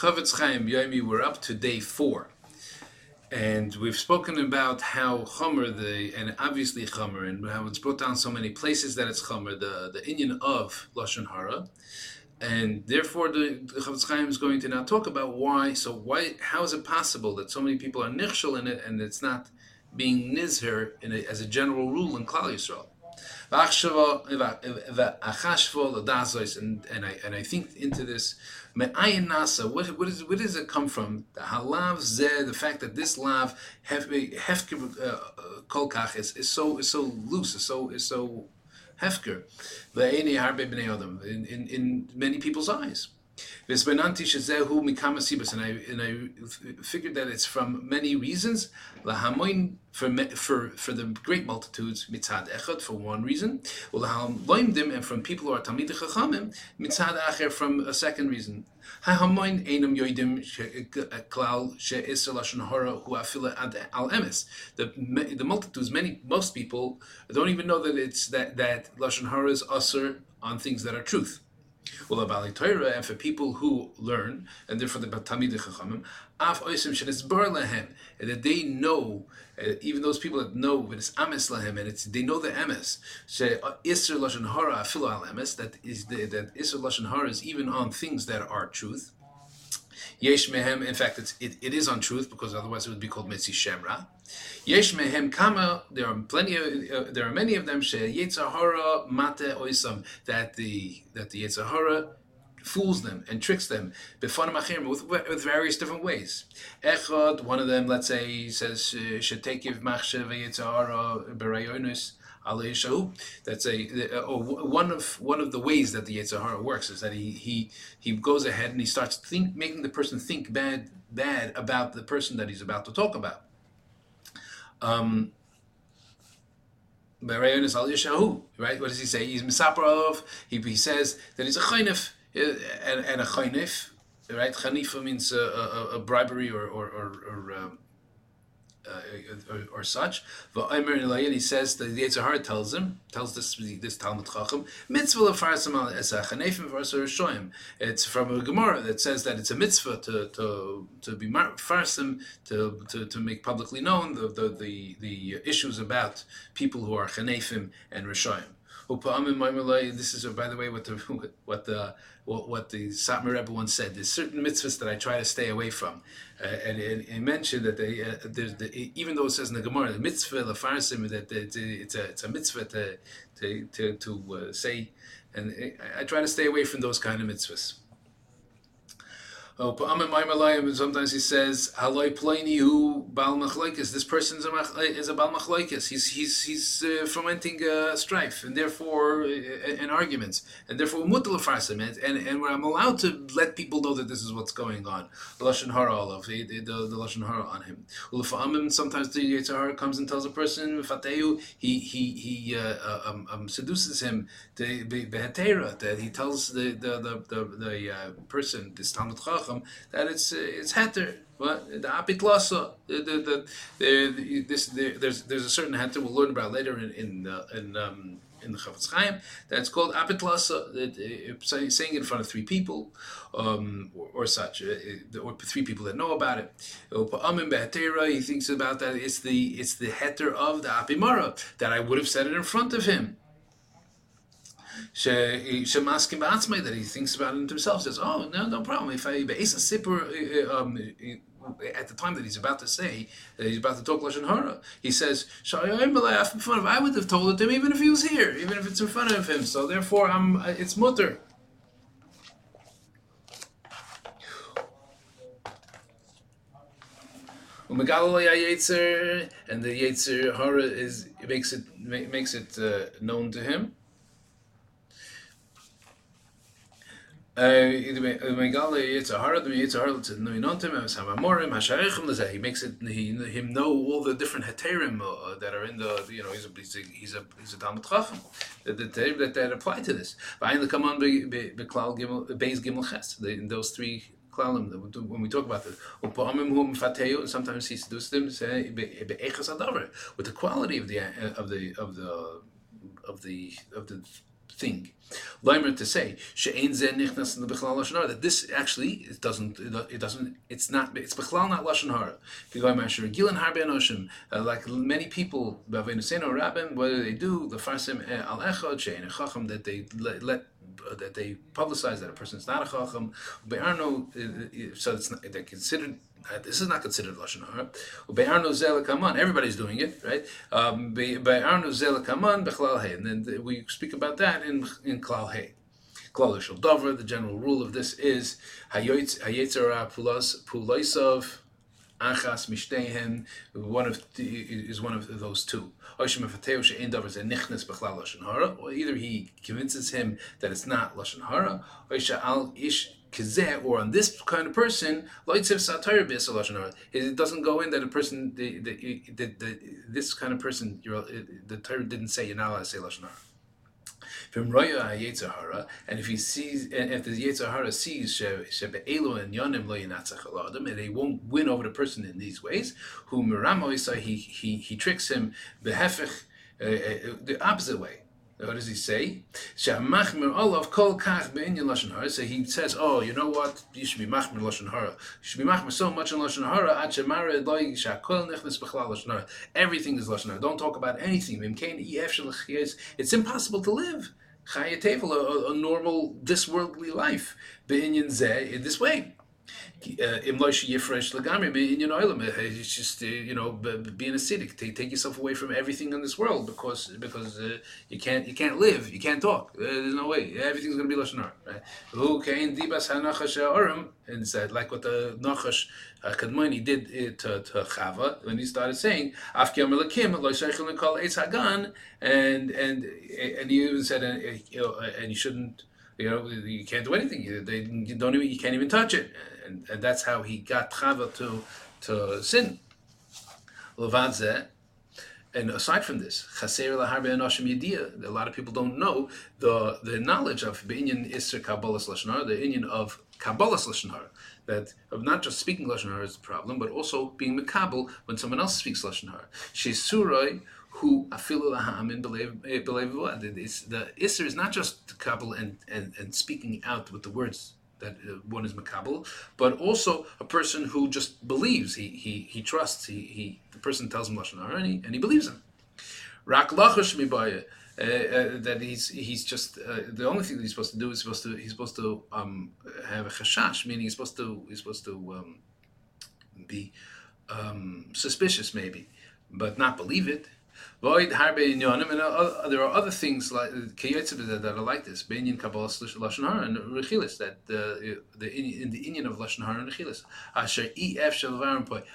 Chofetz Chaim Yomi, we're up to day four. And we've spoken about how Chomer, the and obviously Chomer, and how it's brought down so many places that it's Chomer, the, the inyan of Lashon Hara. And therefore, the, the Chofetz Chaim is going to now talk about why. So, why? How is it possible that so many people are nichshel in it, and it's not being nizher in a, as a general rule in Klal Yisrael? And, and I and I think into this nasa, what, what, is, where does it come from? The halav zeh, the fact that this lav, hefker uh, kolkach, is, is so is so loose, is so is so hefker. In, in, in many people's eyes. And I, and I figured that it's from many reasons. For, for, for the great multitudes, mitzad echad, for one reason. And from people who are talmid chachamim, mitzad acher, from a second reason. Hahamoin einam yoidim klal she'isr lashon hora hu afila al emes. The the multitudes, many most people don't even know that it's that that lashon hora is usher on things that are truth. Well, about Torah, and for people who learn, and therefore the Talmid Chachamim, af oisim shenisbar lehem, and that they know, uh, even those people that know, but it's ames lehem, and it's they know the emes. She iser lashon hara afilo al emes, that is the, that iser lashon hara is even on things that are truth. Yesh mehem, in fact, it's, it, it is on truth because otherwise it would be called mitzi shemra. Yesh mehem kama. There are plenty. Of, uh, there are many of them. She yetzahara mate oisam. That the that the yetzahara fools them and tricks them with, with various different ways. Echad, one of them, let's say, says shetekiv machshev yetzahara berayonis. That's a uh, one of one of the ways that the Yetzirah works is that he he he goes ahead and he starts think making the person think bad bad about the person that he's about to talk about. Um, right? What does he say? He's Misaparov. He, he says that he's a chaynif uh, and, and a chaynif. Right? Chanifa means a, a, a bribery or, or, or, or um, uh, or, or, such. And he says that the Yitzhahar tells him, tells this this Talmud Chacham, mitzvah lefarsim al esachanefim shoyim. It's from a Gemara that says that it's a mitzvah to to to be farsim to, to to make publicly known the the the, the issues about people who are chanefim and rishoyim. This is, by the way, what the what the what, what the Satmar Rebbe once said. There's certain mitzvahs that I try to stay away from, uh, and, he mentioned that they, uh, the, even though it says in the Gemara, the mitzvah lefarsim that it's a, it's a, it's a mitzvah to to to, to uh, say, and I, I try to stay away from those kind of mitzvahs. Oh, sometimes he says, "Haloi pleni hu bal machlokes." This person is a, is a bal machlokes. He's he's he's uh, fomenting uh, strife and therefore uh, and arguments, and therefore mutal. And, and where I'm allowed to let people know that this is what's going on. Lashon hara the the, the lashon hara on him. Ulafamim. Sometimes the yitzhar comes and tells a person fateu. He he he uh, uh, um, um, seduces him to behetera. That he tells the the the the, the uh, person this talmud chacham that it's uh, it's heter. What the apitlasa, the the, the, this the, there's there's a certain heter we'll learn about later in in uh, in. Um, in the Chofetz Chaim, that's called apitlasa, uh, saying it in front of three people, um, or, or, such, uh, or three people that know about it. He thinks about that. It's the it's the heter of the apimara that I would have said it in front of him that he thinks about it himself, says, "Oh, no, no problem. If I a sipur uh, uh, um, at the time that he's about to say that he's about to talk lashon hara, he says, "I would have told it to him even if he was here, even if it's in front of him. So therefore, I'm uh, it's mutter." and the Yetzer Hara is makes it makes it uh, known to him. He makes it he, him know all the different heterim uh, that are in the you know he's a he's a he's a, he's a Talmud Chacham that that, that apply to this. In those three klalim when we talk about this. Sometimes he seduces them with the quality of the of the of the of the of the thing. Leimer to say that this actually it doesn't it doesn't it's not it's bechlal not lashon hara. Uh, like many people rabbin whether they do the farsim eh, al echad shein chacham that they let, let that they publicize that a person is not a chacham. Uh, so it's not, they're considered uh, this is not considered lashon hara. Everybody's doing it, right? Um, and then we speak about that in in klal hey. Klal Dover. The general rule of this is hayetzara pulas pulaisav achas mishtehen. One of is one of those two. Or either he convinces him that it's not lashon hara, or ish or on this kind of person, it doesn't go in that a person, the, the, the, the this kind of person, the Torah didn't say you're not allowed to say lashon hara. From and if he sees, if the Yetzahara sees Shebe'elu and Yonim lo yinatzach and they won't win over the person in these ways, who Meramo he he he tricks him uh, uh, the opposite way. What does he say? So he says, oh, you know what? You should be machmir lashon hara. You should be machmir so much in lashon hara. Everything is lashon hara. Don't talk about anything. It's impossible to live a, a normal, this worldly life. In this way. Uh, it's just uh, you know being acidic. Take, take yourself away from everything in this world because because uh, you can't you can't live, you can't talk. Uh, there's no way. Everything's going to be lashon right? And said like what the Nachash uh, Kadmoni did uh, to, to Chava when he started saying Afkiyam Elakim lo sheichel call Eitz Hagan and and and he even said and, you shouldn't you know you can't do anything. They you don't even you can't even touch it and, and that's how he got Chava to to sin. Levadze, and aside from this, chaser laharbe anoshim yedia. A lot of people don't know the the knowledge of inyan iser kabbalas lashon the inyan of kabbalas lashon That of not just speaking lashon is the problem, but also being mekabel when someone else speaks lashon hara. Shesuroi who afilu laham in believe eh, The iser is not just kabbalah and, and and speaking out with the words that uh, one is makabel, but also a person who just believes. He he he trusts. He he the person tells him lashon hara and he, and he believes him. Rak lachash mibaya. Uh, uh, that he's he's just uh, the only thing that he's supposed to do is supposed to he's supposed to um, have a chashash, meaning he's supposed to he's supposed to um, be um, suspicious maybe, but not believe it. And uh, there are other things like that, that are like this. Beinin kabbalah lashon hara and rechilas that uh, the in the inyan of lashon hara and rechilas. Asher ef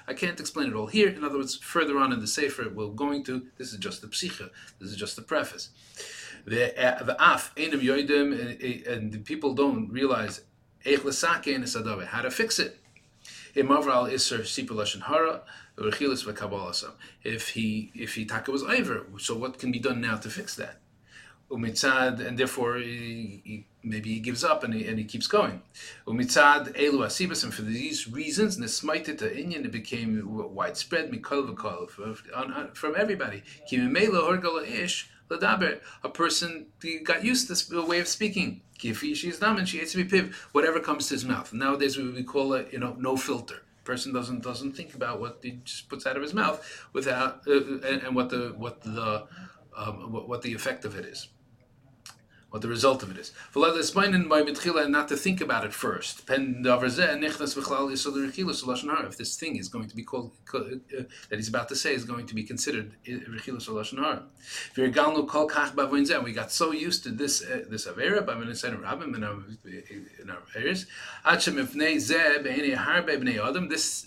I can't explain it all here. In other words, further on in the sefer, we're going to. This is just the psicha. This is just the preface. The uh, the af enim yoidim, and the people don't realize how to fix it. Imavral iser sipur lashon hara. If he if he taka was over, so what can be done now to fix that? Umitzad, and therefore he, he, maybe he gives up and he, and he keeps going. Umitzad elu asibas, and for these reasons, nesmaitet inyan it became widespread mikol v'kol from everybody. Kimimela horgala ish ladaber. A person got used to this way of speaking. Kifi she's damen she hates to be piv. Whatever comes to his mouth. Nowadays we would call it you know no filter person doesn't doesn't think about what he just puts out of his mouth without uh, and, and, what the what the um, what, what the effect of it is what the result of it is. And Not to think about it first. If this thing is going to be called, uh, that he's about to say is going to be considered or We got so used to this uh, this Avera, our, in our areas. This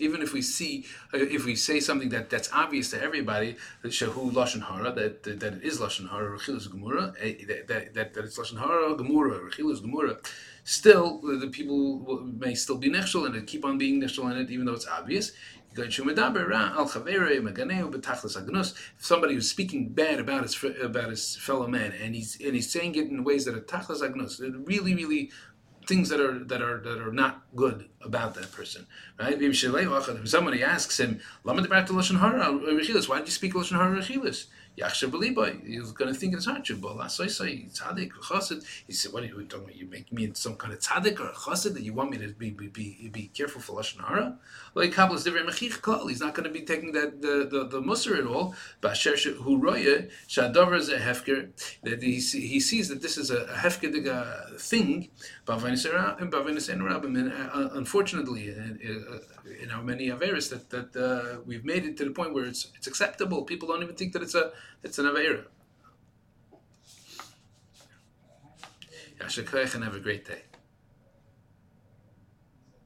Even if we see, uh, if we say something that, that's obvious to everybody, that shehu lashon hara, that that it is lashon hara, rechilus gemura, eh, that, that that it's lashon hara gemura, rechilus gemura, still the people may still be nechshel and keep on being nechshel in it, even though it's obvious. If somebody who's speaking bad about his about his fellow man and he's and he's saying it in ways that are tachlas agnus, really really things that are that are that are not good about that person, right? If somebody asks him, "Why did you speak lashon hara Yachshav Beliboy. He's going to think it's hard. Tzaddik, chassid. He said, "What are you talking about? You make me some kind of tzaddik or chassid that you want me to be be be, be careful for lashon hara?" Like klal. He's not going to be taking that the the, the musar at all. Basher hu roya shadavar is a hefker. That he he sees that this is a, hefker uh, thing. Uh, uh, unfortunately, you know, many averis that that uh, we've made it to the point where it's it's acceptable. People don't even think that it's a it's an avera. Yashakayach and have a great day.